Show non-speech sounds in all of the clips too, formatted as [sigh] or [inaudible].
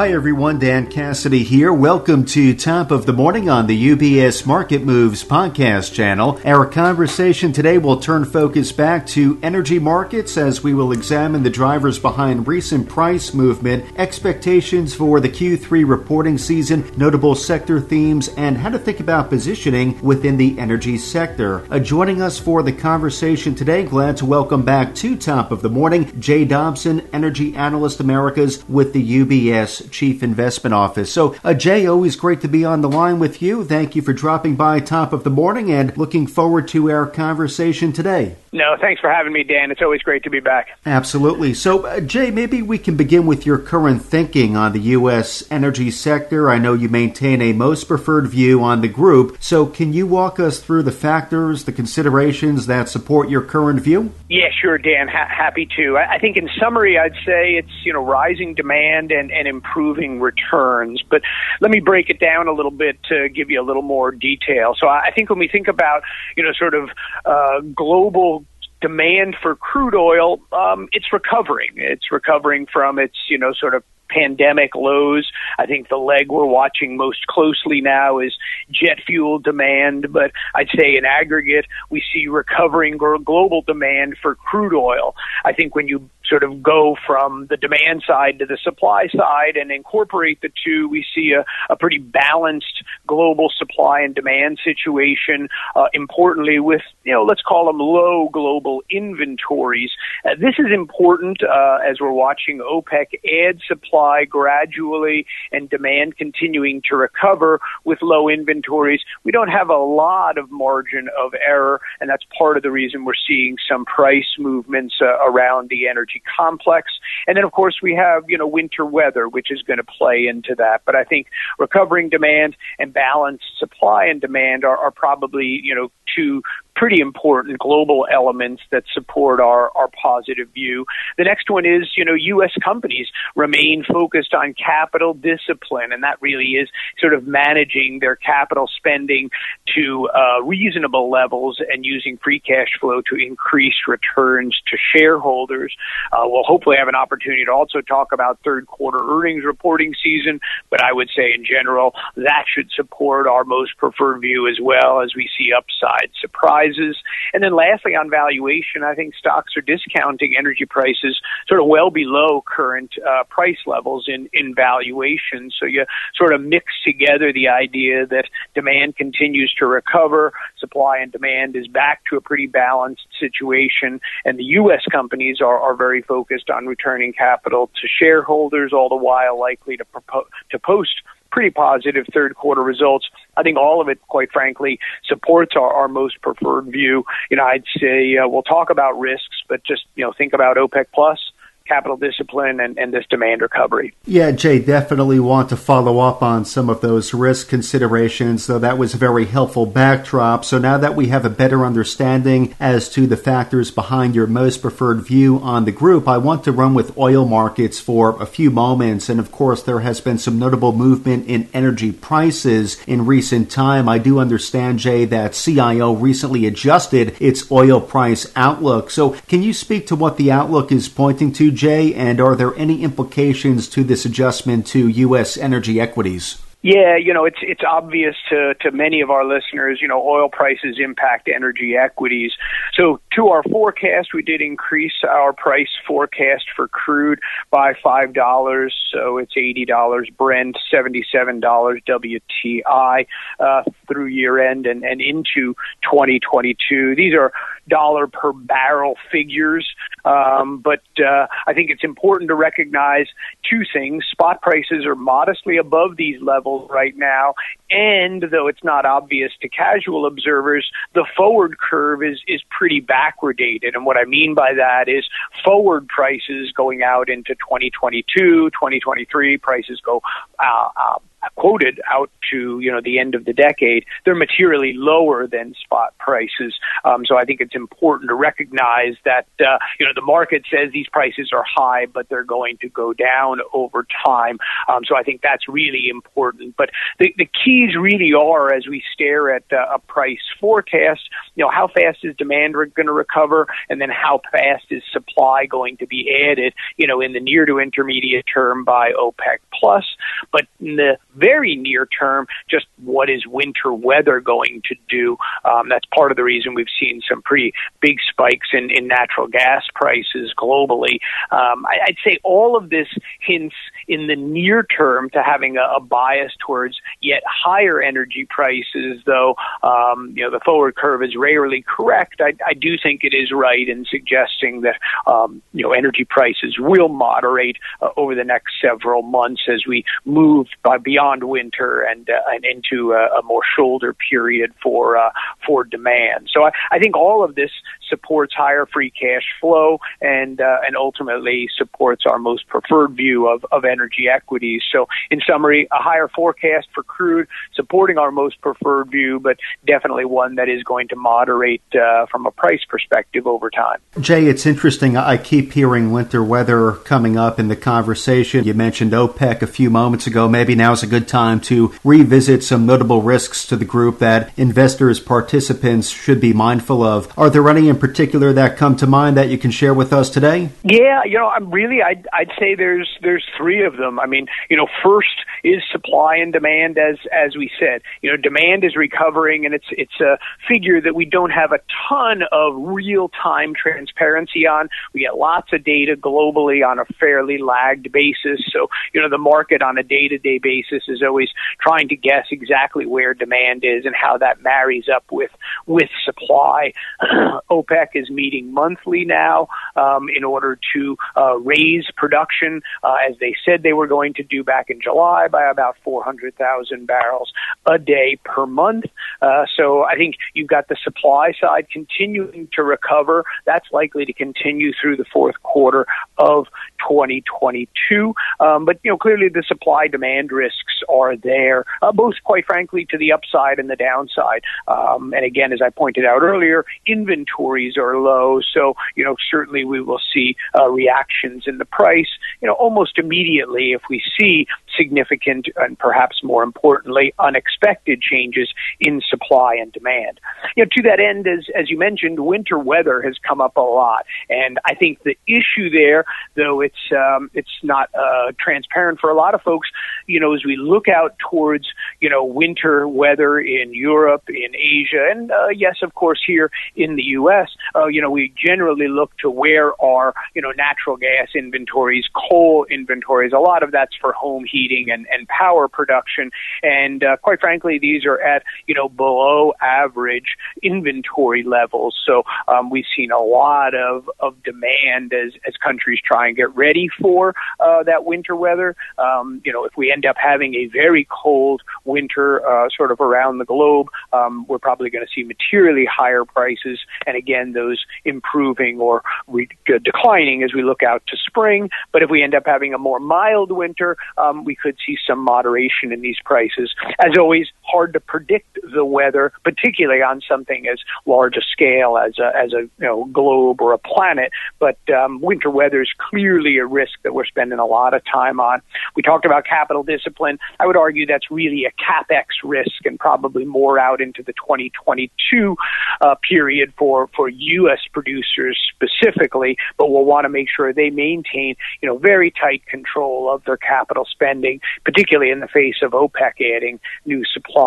Hi everyone, Dan Cassidy here. Welcome to Top of the Morning on the UBS Market Moves podcast channel. Our conversation today will turn focus back to energy markets as we will examine the drivers behind recent price movement, expectations for the Q3 reporting season, notable sector themes, and how to think about positioning within the energy sector. Uh, joining us for the conversation today, glad to welcome back to Top of the Morning, Jay Dobson, Energy Analyst Americas with the UBS Chief Investment Office. So, uh, Jay, always great to be on the line with you. Thank you for dropping by top of the morning and looking forward to our conversation today. No, thanks for having me, Dan. It's always great to be back. Absolutely. So, uh, Jay, maybe we can begin with your current thinking on the U.S. energy sector. I know you maintain a most preferred view on the group. So, can you walk us through the factors, the considerations that support your current view? Yeah, sure, Dan. Ha- happy to. I-, I think, in summary, I'd say it's you know rising demand and, and improving returns. But let me break it down a little bit to give you a little more detail. So, I, I think when we think about you know sort of uh, global demand for crude oil, um, it's recovering. It's recovering from its, you know, sort of pandemic lows. I think the leg we're watching most closely now is jet fuel demand, but I'd say in aggregate, we see recovering global demand for crude oil. I think when you sort of go from the demand side to the supply side and incorporate the two, we see a, a pretty balanced global supply and demand situation. Uh, importantly, with you know, let's call them low global inventories. Uh, this is important uh, as we're watching OPEC add supply gradually and demand continuing to recover with low inventories. We don't have a lot of margin of error, and that's part of the reason we're seeing some price movements uh, around the energy complex. And then, of course, we have, you know, winter weather, which is going to play into that. But I think recovering demand and balanced supply and demand are, are probably, you know, two pretty important global elements that support our, our positive view. The next one is, you know, U.S. companies remain focused on capital discipline, and that really is sort of managing their capital spending to uh, reasonable levels and using free cash flow to increase returns to shareholders. Uh, we'll hopefully have an opportunity to also talk about third quarter earnings reporting season, but I would say in general that should support our most preferred view as well as we see upside surprises prices. And then lastly, on valuation, I think stocks are discounting energy prices sort of well below current uh, price levels in, in valuation. So you sort of mix together the idea that demand continues to recover, supply and demand is back to a pretty balanced situation, and the U.S. companies are, are very focused on returning capital to shareholders, all the while likely to, propo- to post pretty positive third quarter results. I think all of it, quite frankly, supports our, our most preferred view. You know, I'd say uh, we'll talk about risks, but just you know, think about OPEC plus capital discipline and, and this demand recovery. Yeah, Jay, definitely want to follow up on some of those risk considerations, though that was a very helpful backdrop. So now that we have a better understanding as to the factors behind your most preferred view on the group, I want to run with oil markets for a few moments. And of course, there has been some notable movement in energy prices in recent time. I do understand, Jay, that CIO recently adjusted its oil price outlook. So can you speak to what the outlook is pointing to, And are there any implications to this adjustment to U.S. energy equities? Yeah, you know, it's it's obvious to to many of our listeners, you know, oil prices impact energy equities. So to our forecast, we did increase our price forecast for crude by $5, so it's $80 Brent, $77 WTI uh, through year end and and into 2022. These are dollar per barrel figures. Um, but uh, I think it's important to recognize two things. Spot prices are modestly above these levels right now. And though it's not obvious to casual observers, the forward curve is, is pretty backwardated. And what I mean by that is forward prices going out into 2022, 2023, prices go uh, uh, quoted out to you know the end of the decade, they're materially lower than spot prices. Um, so I think it's important to recognize that uh, you know the market says these prices are high, but they're going to go down over time. Um, so I think that's really important. But the, the keys really are as we stare at uh, a price forecast you know, how fast is demand re- going to recover, and then how fast is supply going to be added, you know, in the near to intermediate term by OPEC plus, but in the very near term, just what is winter weather going to do? Um, that's part of the reason we've seen some pretty big spikes in, in natural gas prices globally. Um, I, I'd say all of this hints in the near term to having a, a bias towards yet higher energy prices, though um, you know the forward curve is rarely correct. I, I do think it is right in suggesting that um, you know energy prices will moderate uh, over the next several months as we move by beyond winter and uh, and into a, a more shoulder period for uh, for demand. So I, I think all of this supports higher free cash flow and uh, and ultimately supports our most preferred view of, of energy equities. So in summary, a higher forecast for crude supporting our most preferred view, but definitely one that is going to moderate uh, from a price perspective over time. Jay, it's interesting. I keep hearing winter weather coming up in the conversation. You mentioned OPEC a few moments ago. Maybe now is a good time to revisit some notable risks to the group that investors, participants should be mindful of. Are there any particular that come to mind that you can share with us today? Yeah, you know, I'm really I'd I'd say there's there's three of them. I mean, you know, first is supply and demand as as we said. You know, demand is recovering and it's it's a figure that we don't have a ton of real-time transparency on. We get lots of data globally on a fairly lagged basis. So, you know, the market on a day-to-day basis is always trying to guess exactly where demand is and how that marries up with with supply. [clears throat] is meeting monthly now um, in order to uh, raise production, uh, as they said they were going to do back in July, by about 400,000 barrels a day per month. Uh, so I think you've got the supply side continuing to recover. That's likely to continue through the fourth quarter of 2022. Um, but you know, clearly the supply demand risks are there, uh, both quite frankly to the upside and the downside. Um, and again, as I pointed out earlier, inventories are low, so you know certainly we will see uh, reactions in the price. You know, almost immediately if we see significant and perhaps more importantly unexpected changes in supply and demand. You know, to that end, as as you mentioned, winter weather has come up a lot, and I think the issue there, though it's um, it's not uh, transparent for a lot of folks, you know, as we look out towards you know winter weather in Europe, in Asia, and uh, yes, of course here in the U.S., uh, you know, we generally look to where are you know natural gas inventories, coal inventories. A lot of that's for home heating and and power production, and uh, quite frankly, these are at you know below average inventory levels. So um, we've seen a lot of of demand as as countries try and get ready for uh, that winter weather. Um, you know, if we end up having a very cold winter, uh, sort of around the globe, um, we're probably going to see materially higher prices, and again, those improving or re- declining as we look out to spring. But if we end up having a more mild winter, um, we could see some moderation in these prices. As always, hard to predict the weather, particularly on something as large a scale as a, as a you know globe or a planet. But um, winter weather is clearly a risk that we're spending a lot of time on. We talked about capital discipline. I would argue that's really a capex risk and probably more out into the 2022 uh, period for for U.S. producers specifically. But we'll want to make sure they maintain you know very tight control of their capital spending, particularly in the face of OPEC adding new supply.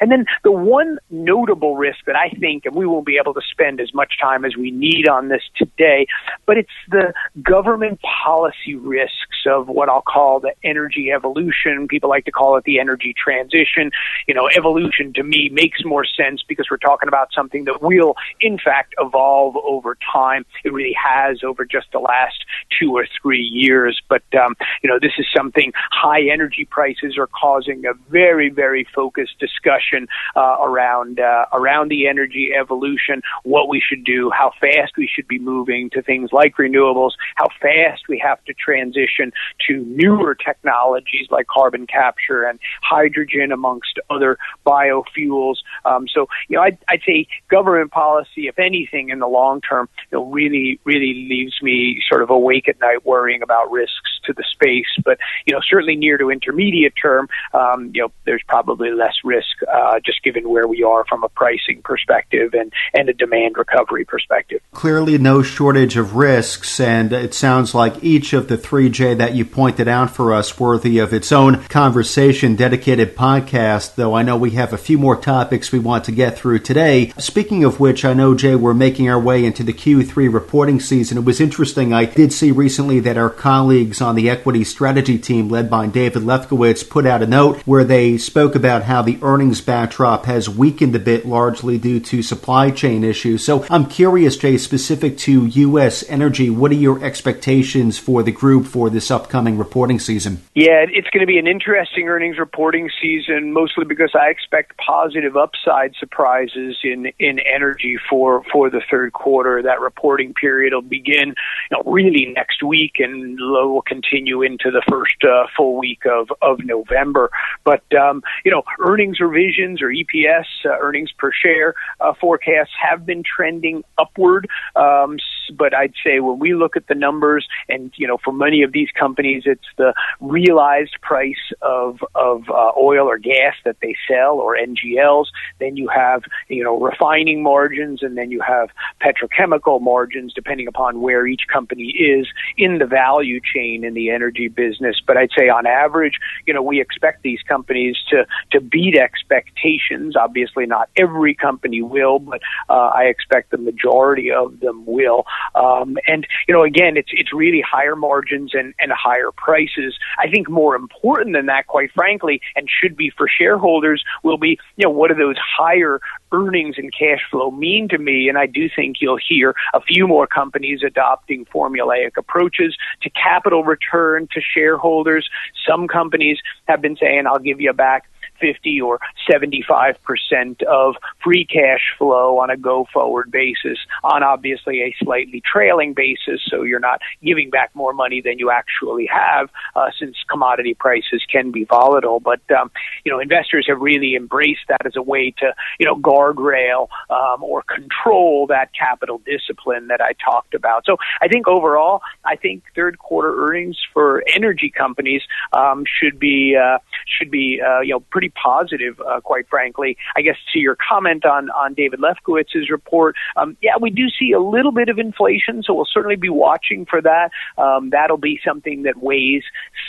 And then the one notable risk that I think, and we won't be able to spend as much time as we need on this today, but it's the government policy risks of what I'll call the energy evolution. People like to call it the energy transition. You know, evolution to me makes more sense because we're talking about something that will, in fact, evolve over time. It really has over just the last two or three years. But, um, you know, this is something high energy prices are causing a very, very focused discussion uh, around uh, around the energy evolution, what we should do, how fast we should be moving to things like renewables, how fast we have to transition to newer technologies like carbon capture and hydrogen, amongst other biofuels. Um, so, you know, I'd, I'd say government policy, if anything, in the long term, really, really leaves me sort of awake at night worrying about risks to the space. But you know, certainly near to intermediate term, um, you know, there's probably less risk uh, just given where we are from a pricing perspective and and a demand recovery perspective. Clearly, no shortage of risks, and it sounds like each of the three J that you pointed out for us worthy of its own conversation dedicated podcast. Though I know we have a few more topics we want to get through today. Speaking of which, I know Jay, we're making our way into the Q3 reporting season. It was interesting. I did see recently that our colleagues on the equity strategy team, led by David Lefkowitz, put out a note where they spoke about how the earnings backdrop has weakened a bit, largely due to supply chain issues. So I'm curious, Jay, specific to U.S. energy, what are your expectations for the group for this upcoming reporting season? Yeah, it's going to be an interesting earnings reporting season, mostly because I expect positive upside surprises in in energy for for the third quarter. That reporting period will begin, you know, really next week and will continue into the first uh, full week of of November. But um, you know, earnings revisions or EPS uh, earnings per share uh, forecasts have been trending upward. Um, but I'd say when we look at the numbers, and you know, for many of these companies, it's the realized price of of uh, oil or gas that they sell or NGLs. Then you have you know refining margins, and then you have petrochemical margins, depending upon where each company is in the value chain in the energy business. But I'd say on average, you know, we expect these companies to to beat expectations. Obviously, not every company will, but uh, I expect the majority of them will. Um, and you know, again, it's it's really higher margins and and higher prices. I think more important than that, quite frankly, and should be for shareholders, will be you know what do those higher earnings and cash flow mean to me? And I do think you'll hear a few more companies adopting formulaic approaches to capital return to shareholders. Some companies have been saying, "I'll give you back." 50 or 75% of free cash flow on a go forward basis on obviously a slightly trailing basis. So you're not giving back more money than you actually have, uh, since commodity prices can be volatile. But, um, you know, investors have really embraced that as a way to, you know, guardrail, um, or control that capital discipline that I talked about. So I think overall, I think third quarter earnings for energy companies, um, should be, uh, should be, uh, you know, pretty positive, uh, quite frankly. I guess to your comment on on David Lefkowitz's report, um, yeah, we do see a little bit of inflation, so we'll certainly be watching for that. Um, that'll be something that weighs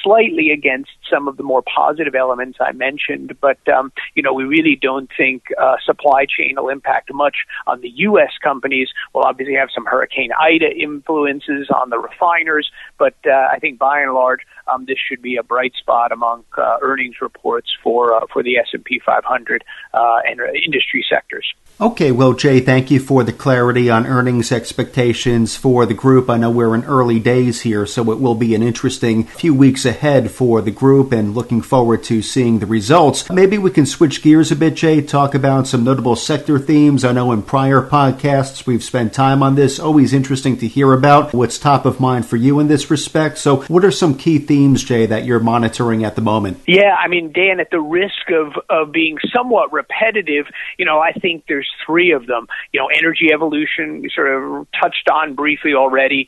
slightly against some of the more positive elements I mentioned, but um, you know, we really don't think uh, supply chain will impact much on the U.S. companies. We'll obviously have some Hurricane Ida influences on the refiners, but uh, I think by and large, um, this should be a bright spot among uh, earnings reports for uh, for the S and P 500 uh, and industry sectors. Okay, well, Jay, thank you for the clarity on earnings expectations for the group. I know we're in early days here, so it will be an interesting few weeks ahead for the group and looking forward to seeing the results. Maybe we can switch gears a bit, Jay, talk about some notable sector themes. I know in prior podcasts we've spent time on this. Always interesting to hear about what's top of mind for you in this respect. So, what are some key themes, Jay, that you're monitoring at the moment? Yeah, I mean, Dan, at the risk of, of being somewhat repetitive, you know, I think there's three of them. You know, energy evolution, we sort of touched on briefly already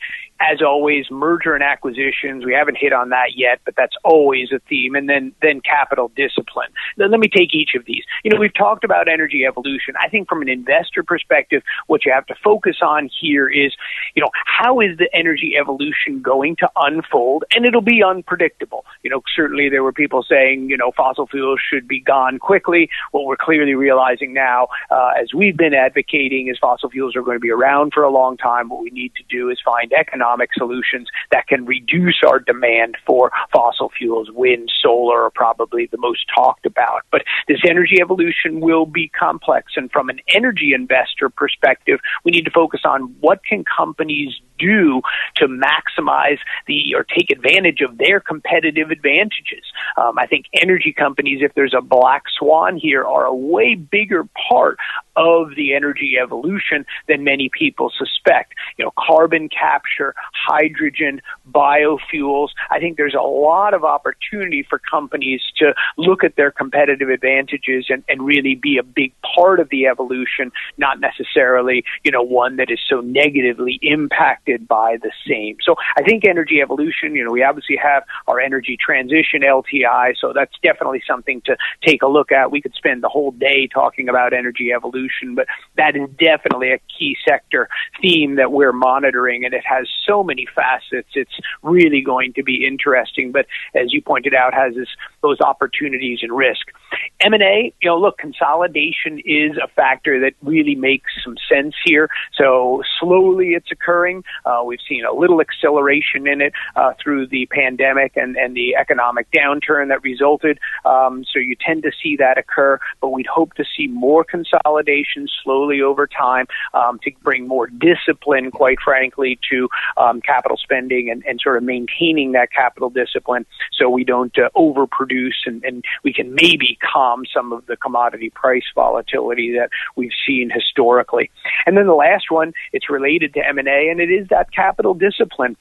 as always, merger and acquisitions. We haven't hit on that yet, but that's always a theme. And then, then capital discipline. Then let me take each of these. You know, we've talked about energy evolution. I think from an investor perspective, what you have to focus on here is, you know, how is the energy evolution going to unfold? And it'll be unpredictable. You know, certainly there were people saying, you know, fossil fuels should be gone quickly. What we're clearly realizing now, uh, as we've been advocating, is fossil fuels are going to be around for a long time. What we need to do is find economic economic solutions that can reduce our demand for fossil fuels. Wind, solar are probably the most talked about. But this energy evolution will be complex. And from an energy investor perspective, we need to focus on what can companies do to maximize the or take advantage of their competitive advantages. Um, I think energy companies, if there's a black swan here, are a way bigger part of the energy evolution than many people suspect. You know, carbon capture, hydrogen, biofuels. I think there's a lot of opportunity for companies to look at their competitive advantages and, and really be a big part of the evolution, not necessarily, you know, one that is so negatively impacted by the same. So I think energy evolution, you know, we obviously have our energy transition LTI, so that's definitely something to take a look at. We could spend the whole day talking about energy evolution, but that is definitely a key sector theme that we're monitoring, and it has so many facets. It's really going to be interesting, but as you pointed out, has this, those opportunities and risk. M&A, you know, look, consolidation is a factor that really makes some sense here. So slowly it's occurring. Uh, we've seen a little acceleration in it uh, through the pandemic and, and the economic downturn that resulted. Um, so you tend to see that occur, but we'd hope to see more consolidation slowly over time um, to bring more discipline, quite frankly, to um, capital spending and, and sort of maintaining that capital discipline so we don't uh, overproduce and, and we can maybe calm some of the commodity price volatility that we've seen historically. And then the last one, it's related to M&A and it is that capital discipline.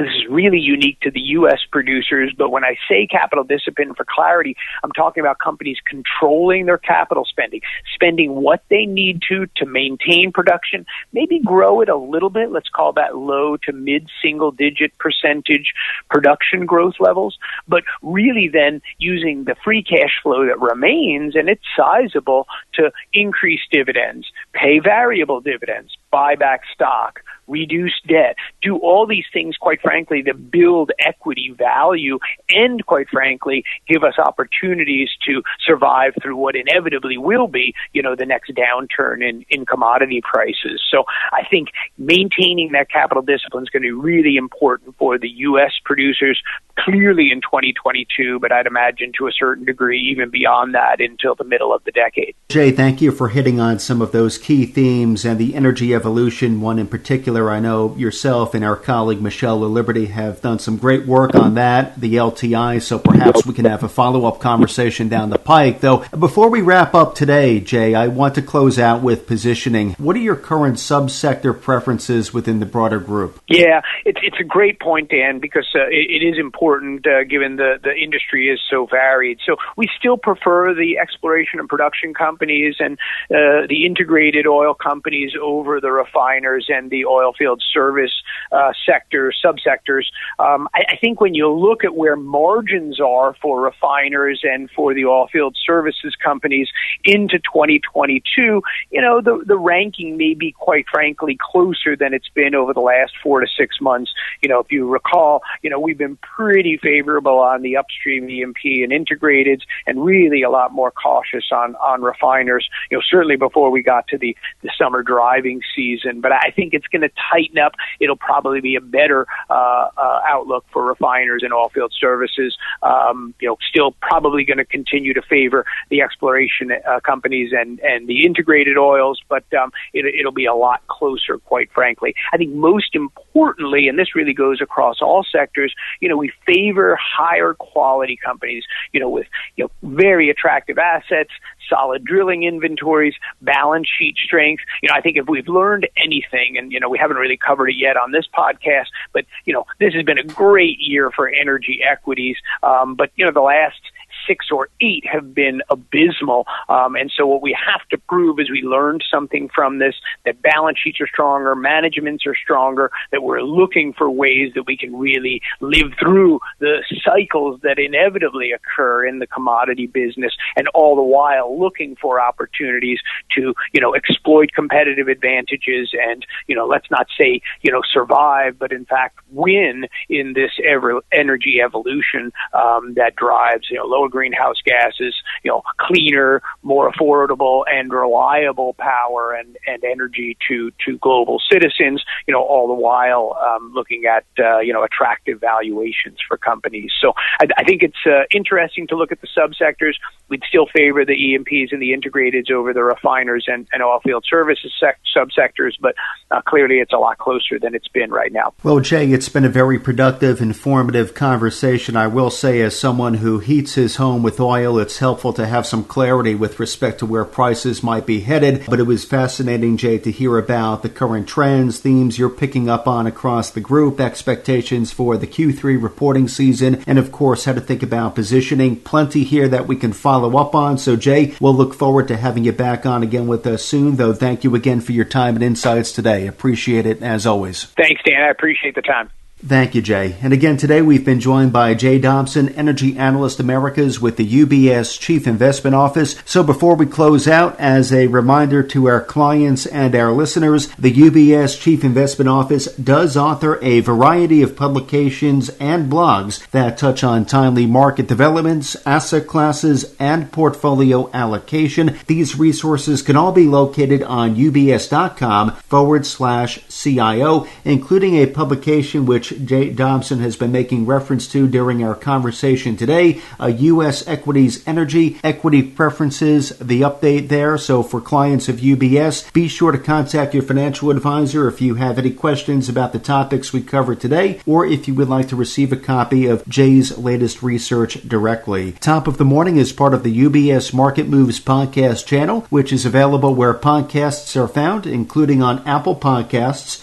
This is really unique to the U.S. producers, but when I say capital discipline for clarity, I'm talking about companies controlling their capital spending, spending what they need to to maintain production, maybe grow it a little bit. Let's call that low to mid single digit percentage production growth levels, but really then using the free cash flow that remains, and it's sizable, to increase dividends, pay variable dividends, buy back stock, reduce debt, do all these things, quite frankly, that build equity value and, quite frankly, give us opportunities to survive through what inevitably will be, you know, the next downturn in, in commodity prices. So I think maintaining that capital discipline is going to be really important for the U.S. producers, clearly in 2022, but I'd imagine to a certain degree even beyond that until the middle of the decade. Jay, thank you for hitting on some of those key themes and the energy evolution one in particular. I know yourself and our colleague Michelle Laliberte have done some great work on that, the LTI, so perhaps we can have a follow up conversation down the pike. Though, before we wrap up today, Jay, I want to close out with positioning. What are your current subsector preferences within the broader group? Yeah, it's, it's a great point, Dan, because uh, it, it is important uh, given the, the industry is so varied. So we still prefer the exploration and production companies and uh, the integrated oil companies over the refiners and the oil field service uh, sector subsectors. Um, I, I think when you look at where margins are for refiners and for the oil field services companies into 2022, you know, the, the ranking may be quite frankly closer than it's been over the last four to six months. You know, if you recall, you know, we've been pretty favorable on the upstream E&P and integrateds and really a lot more cautious on, on refiners, you know, certainly before we got to the, the summer driving season. But I think it's going to tighten up. It'll probably be a better uh, uh, outlook for refiners and oilfield services. Um, you know, still probably going to continue to favor the exploration uh, companies and and the integrated oils, but um, it, it'll be a lot closer, quite frankly. I think most importantly, and this really goes across all sectors, you know, we favor higher quality companies, you know, with you know very attractive assets, solid drilling inventories, balance sheet strength. You know, I think if we've learned anything, and you know, we haven't really covered it yet on this podcast, but you know, this has been a great year for energy equities. Um, but you know, the last six or eight have been abysmal. Um, and so what we have to prove is we learned something from this, that balance sheets are stronger, managements are stronger, that we're looking for ways that we can really live through the cycles that inevitably occur in the commodity business and all the while looking for opportunities to, you know, exploit competitive advantages and, you know, let's not say, you know, survive, but in fact win in this ever energy evolution um, that drives, you know, lower greenhouse gases, you know, cleaner, more affordable and reliable power and, and energy to, to global citizens, you know, all the while um, looking at, uh, you know, attractive valuations for companies. So I, I think it's uh, interesting to look at the subsectors. We'd still favor the E&Ps and the integrateds over the refiners and, and oil field services sec- subsectors, but uh, clearly it's a lot closer than it's been right now. Well, Jay, it's been a very productive, informative conversation. I will say, as someone who heats his home with oil, it's helpful to have some clarity with respect to where prices might be headed. But it was fascinating, Jay, to hear about the current trends, themes you're picking up on across the group, expectations for the Q3 reporting season, and of course, how to think about positioning. Plenty here that we can follow up on. So, Jay, we'll look forward to having you back on again with us soon, though. Thank you again for your time and insights today. Appreciate it as always. Thanks, Dan. I appreciate the time. Thank you, Jay. And again, today we've been joined by Jay Dobson, Energy Analyst Americas with the UBS Chief Investment Office. So before we close out, as a reminder to our clients and our listeners, the UBS Chief Investment Office does author a variety of publications and blogs that touch on timely market developments, asset classes, and portfolio allocation. These resources can all be located on ubs.com forward slash CIO, including a publication which Jay Dobson has been making reference to during our conversation today. Uh, U.S. equities energy, equity preferences, the update there. So for clients of UBS, be sure to contact your financial advisor if you have any questions about the topics we covered today, or if you would like to receive a copy of Jay's latest research directly. Top of the Morning is part of the UBS Market Moves podcast channel, which is available where podcasts are found, including on Apple Podcasts,